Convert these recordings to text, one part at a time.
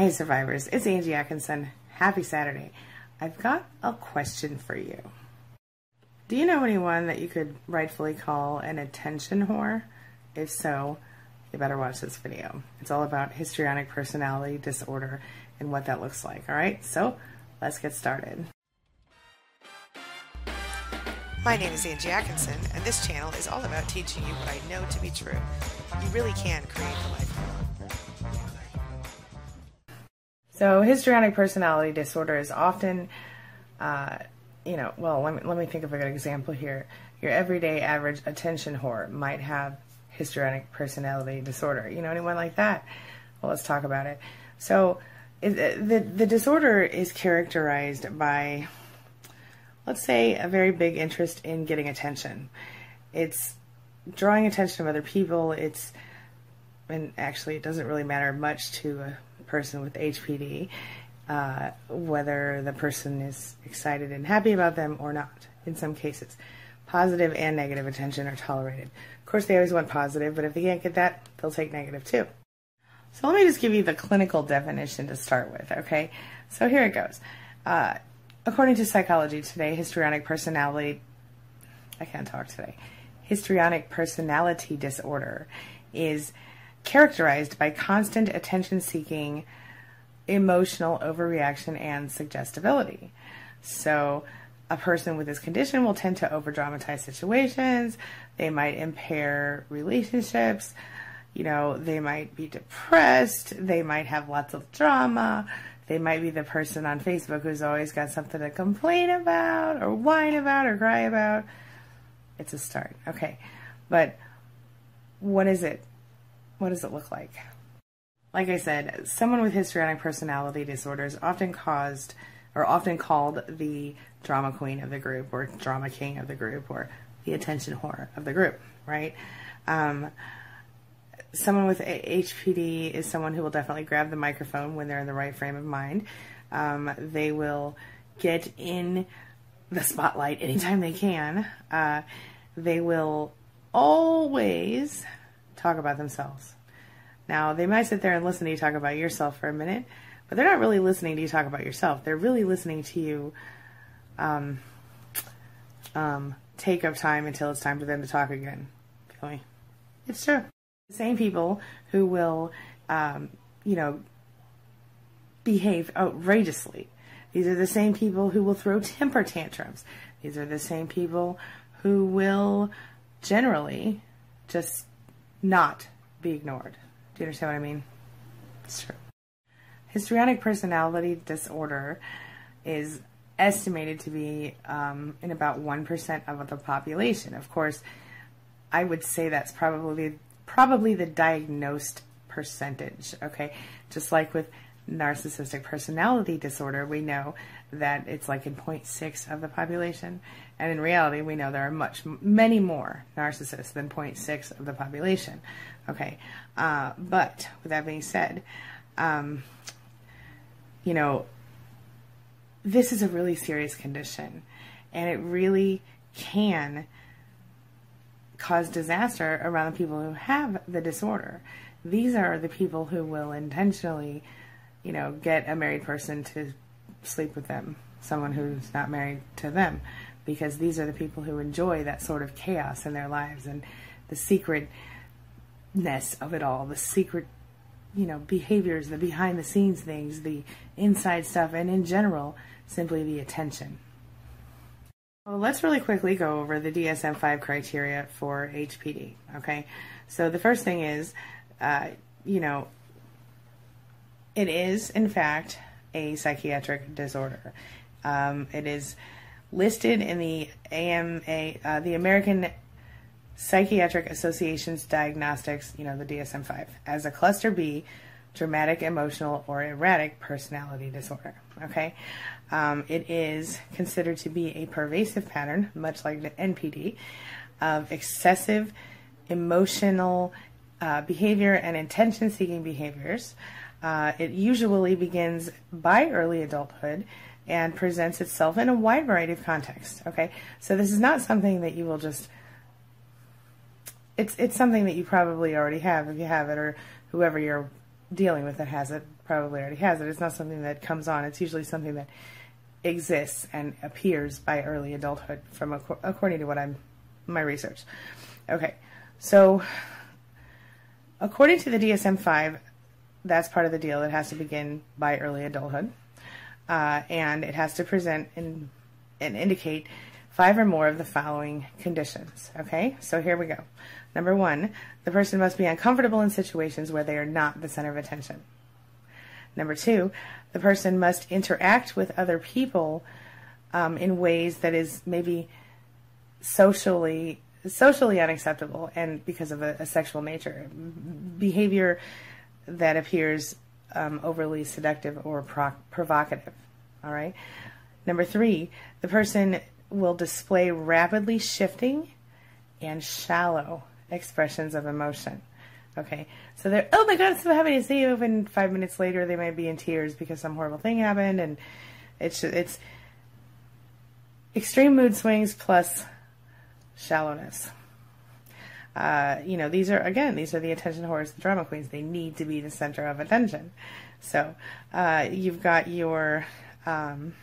Hey survivors, it's Angie Atkinson. Happy Saturday. I've got a question for you. Do you know anyone that you could rightfully call an attention whore? If so, you better watch this video. It's all about histrionic personality disorder and what that looks like, alright? So, let's get started. My name is Angie Atkinson, and this channel is all about teaching you what I know to be true. You really can create the life you want. So, histrionic personality disorder is often, uh, you know, well, let me, let me think of a good example here. Your everyday average attention whore might have histrionic personality disorder. You know anyone like that? Well, let's talk about it. So, the, the disorder is characterized by, let's say, a very big interest in getting attention. It's drawing attention of other people. It's, and actually, it doesn't really matter much to a person with HPD, uh, whether the person is excited and happy about them or not, in some cases. Positive and negative attention are tolerated. Of course, they always want positive, but if they can't get that, they'll take negative too. So let me just give you the clinical definition to start with, okay? So here it goes. Uh, according to Psychology Today, histrionic personality, I can't talk today, histrionic personality disorder is characterized by constant attention seeking, emotional overreaction, and suggestibility. So, a person with this condition will tend to over dramatize situations, they might impair relationships, you know, they might be depressed, they might have lots of drama. They might be the person on Facebook who's always got something to complain about or whine about or cry about. It's a start. Okay. But what is it? What does it look like? Like I said, someone with histrionic personality disorder is often caused or often called the drama queen of the group or drama king of the group or the attention whore of the group, right? Um, someone with HPD is someone who will definitely grab the microphone when they're in the right frame of mind. Um, they will get in the spotlight anytime they can. Uh, they will always talk about themselves. Now, they might sit there and listen to you talk about yourself for a minute, but they're not really listening to you talk about yourself. They're really listening to you um, um, take up time until it's time for them to talk again. Feel me? It's true. The same people who will, um, you know, behave outrageously. These are the same people who will throw temper tantrums. These are the same people who will generally just not be ignored. Do you understand what I mean? It's true. Histrionic personality disorder is estimated to be um, in about 1% of the population. Of course, I would say that's probably probably the diagnosed percentage, okay? Just like with narcissistic personality disorder, we know that it's like in 0.6 of the population. And in reality, we know there are much, many more narcissists than 0.6 of the population. Okay. Uh, but with that being said, um, you know, this is a really serious condition and it really can cause disaster around the people who have the disorder. These are the people who will intentionally, you know, get a married person to sleep with them, someone who's not married to them, because these are the people who enjoy that sort of chaos in their lives and the secretness of it all, the secret, you know, behaviors, the behind the scenes things, the inside stuff, and in general, simply the attention. Well, let's really quickly go over the DSM 5 criteria for HPD. Okay, so the first thing is, uh, you know, it is in fact a psychiatric disorder. Um, it is listed in the AMA, uh, the American Psychiatric Association's diagnostics, you know, the DSM 5, as a cluster B dramatic, emotional, or erratic personality disorder. Okay, um, it is considered to be a pervasive pattern, much like the NPD, of excessive emotional uh, behavior and attention seeking behaviors. Uh, it usually begins by early adulthood and presents itself in a wide variety of contexts. Okay, so this is not something that you will just. It's it's something that you probably already have if you have it, or whoever you're dealing with that has it probably already has it. It's not something that comes on. It's usually something that exists and appears by early adulthood, from according to what I'm my research. Okay, so according to the DSM-5, that's part of the deal. It has to begin by early adulthood, uh, and it has to present and, and indicate five or more of the following conditions. Okay, so here we go. Number one, the person must be uncomfortable in situations where they are not the center of attention. Number two, the person must interact with other people um, in ways that is maybe socially socially unacceptable and because of a, a sexual nature behavior that appears um, overly seductive or pro- provocative all right number three the person will display rapidly shifting and shallow expressions of emotion. Okay, so they're, oh my god, I'm so happy to see you. And five minutes later, they might be in tears because some horrible thing happened, and it's it's extreme mood swings plus shallowness. Uh, you know, these are again, these are the attention whores, the drama queens. They need to be the center of attention. So uh, you've got your um,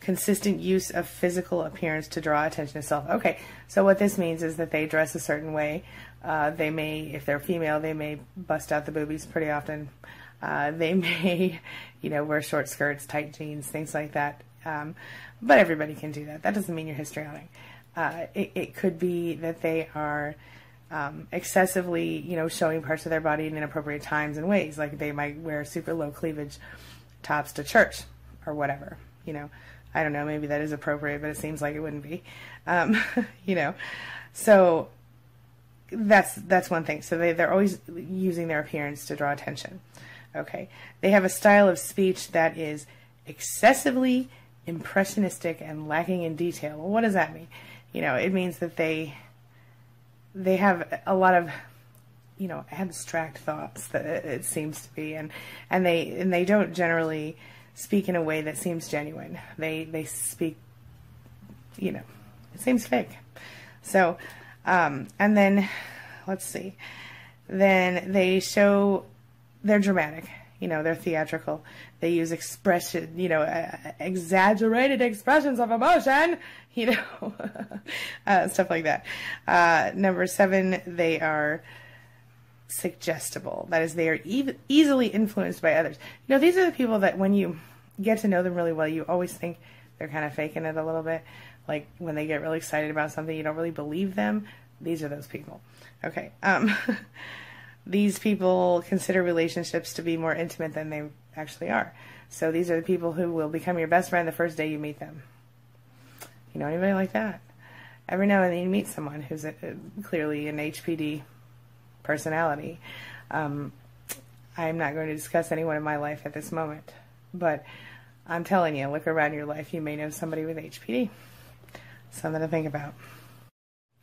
consistent use of physical appearance to draw attention to self. Okay, so what this means is that they dress a certain way. Uh, they may, if they're female, they may bust out the boobies pretty often. Uh, they may, you know, wear short skirts, tight jeans, things like that. Um, but everybody can do that. That doesn't mean you're histrionic. Uh, it, it, could be that they are um, excessively, you know, showing parts of their body in inappropriate times and ways. Like they might wear super low cleavage tops to church or whatever, you know. I don't know, maybe that is appropriate, but it seems like it wouldn't be. Um, you know, so that's that's one thing. So they they're always using their appearance to draw attention. Okay, they have a style of speech that is excessively impressionistic and lacking in detail. Well, what does that mean? You know, it means that they they have a lot of you know abstract thoughts that it seems to be, and and they and they don't generally speak in a way that seems genuine. They they speak, you know, it seems fake. So, um, and then let's see, then they show they're dramatic. You know, they're theatrical. They use expression, you know, uh, exaggerated expressions of emotion, you know, uh, stuff like that. Uh, number seven, they are suggestible. That is, they are e- easily influenced by others. You know, these are the people that when you get to know them really well, you always think they're kind of faking it a little bit. Like when they get really excited about something, you don't really believe them. These are those people. Okay. Um, these people consider relationships to be more intimate than they actually are. So these are the people who will become your best friend the first day you meet them. You know anybody like that? Every now and then you meet someone who's a, a, clearly an HPD personality. Um, I'm not going to discuss anyone in my life at this moment, but I'm telling you, look around your life, you may know somebody with HPD. Something to think about.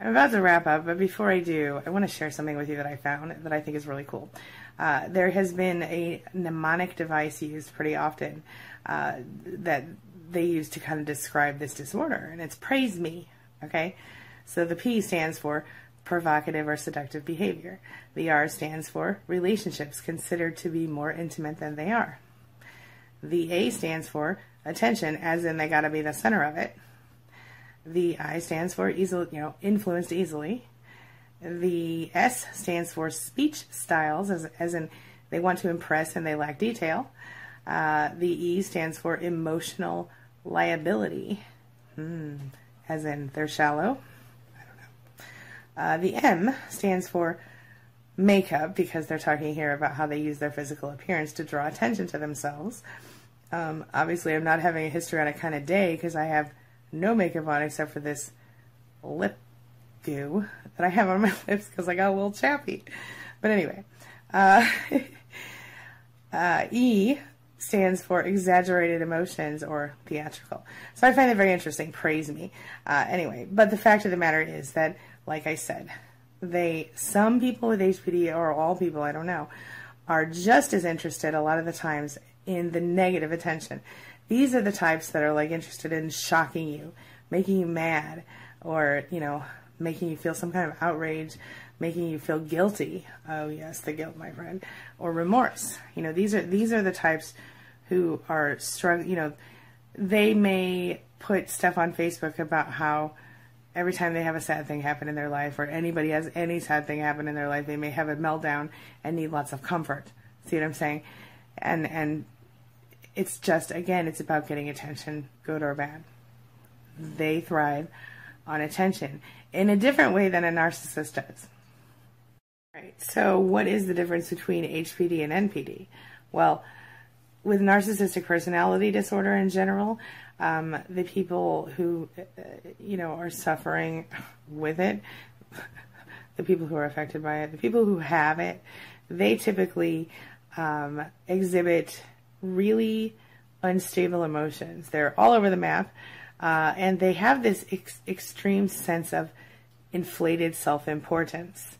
I'm about to wrap up, but before I do, I want to share something with you that I found that I think is really cool. Uh, there has been a mnemonic device used pretty often uh, that they use to kind of describe this disorder, and it's praise me. Okay, so the P stands for provocative or seductive behavior. The R stands for relationships considered to be more intimate than they are. The A stands for attention, as in they got to be the center of it. The I stands for easily, you know, influenced easily. The S stands for speech styles, as, as in they want to impress and they lack detail. Uh, the E stands for emotional liability, hmm. as in they're shallow. Uh, the M stands for makeup because they're talking here about how they use their physical appearance to draw attention to themselves. Um, obviously, I'm not having a histrionic kind of day because I have no makeup on except for this lip goo that I have on my lips because I got a little chappy. But anyway, uh, uh, E stands for exaggerated emotions or theatrical. So I find it very interesting. Praise me. Uh, anyway, but the fact of the matter is that like I said, they some people with HPD or all people, I don't know, are just as interested a lot of the times in the negative attention. These are the types that are like interested in shocking you, making you mad, or you know, making you feel some kind of outrage, making you feel guilty. Oh yes, the guilt, my friend, or remorse. You know, these are these are the types who are struggling. You know, they may put stuff on Facebook about how every time they have a sad thing happen in their life, or anybody has any sad thing happen in their life, they may have a meltdown and need lots of comfort. See what I'm saying? And and it's just again, it's about getting attention, good or bad. They thrive on attention in a different way than a narcissist does. Right. So, what is the difference between HPD and NPD? Well, with narcissistic personality disorder in general, um, the people who, uh, you know, are suffering with it, the people who are affected by it, the people who have it, they typically um, exhibit really unstable emotions. They're all over the map, uh, and they have this ex- extreme sense of inflated self importance.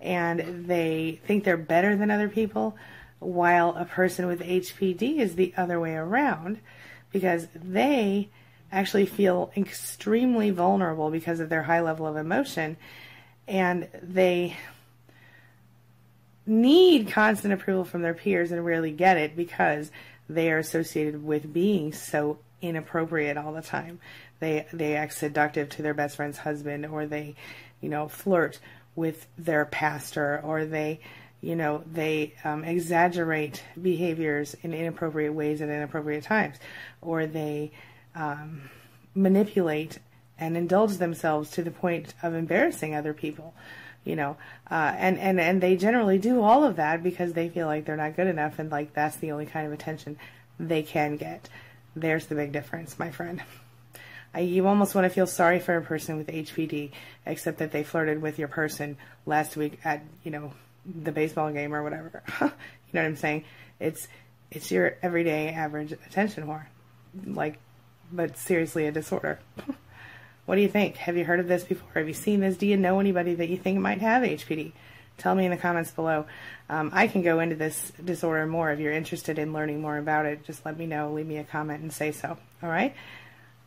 And they think they're better than other people, while a person with HPD is the other way around because they actually feel extremely vulnerable because of their high level of emotion and they need constant approval from their peers and rarely get it because they are associated with being so inappropriate all the time. They they act seductive to their best friend's husband or they, you know, flirt with their pastor or they you know, they um, exaggerate behaviors in inappropriate ways at inappropriate times, or they um, manipulate and indulge themselves to the point of embarrassing other people, you know, uh, and, and, and they generally do all of that because they feel like they're not good enough and like that's the only kind of attention they can get. There's the big difference, my friend. I, you almost want to feel sorry for a person with HPD, except that they flirted with your person last week at, you know, the baseball game or whatever. you know what I'm saying? It's it's your everyday average attention whore. Like but seriously a disorder. what do you think? Have you heard of this before? Have you seen this? Do you know anybody that you think might have HPD? Tell me in the comments below. Um, I can go into this disorder more if you're interested in learning more about it. Just let me know, leave me a comment, and say so. All right?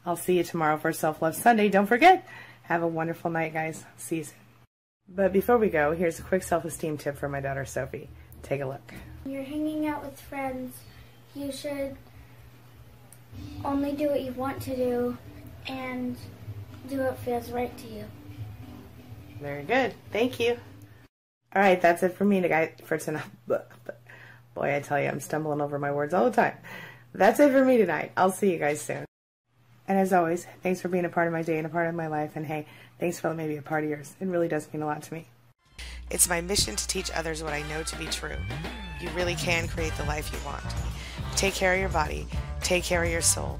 I'll see you tomorrow for Self Love Sunday. Don't forget, have a wonderful night, guys. See you soon. But before we go, here's a quick self esteem tip for my daughter Sophie. Take a look. When you're hanging out with friends, you should only do what you want to do and do what feels right to you. Very good. Thank you. All right, that's it for me guys for tonight. Boy, I tell you, I'm stumbling over my words all the time. That's it for me tonight. I'll see you guys soon. And as always, thanks for being a part of my day and a part of my life. And hey, thanks for letting me be a part of yours. It really does mean a lot to me. It's my mission to teach others what I know to be true. You really can create the life you want. Take care of your body, take care of your soul,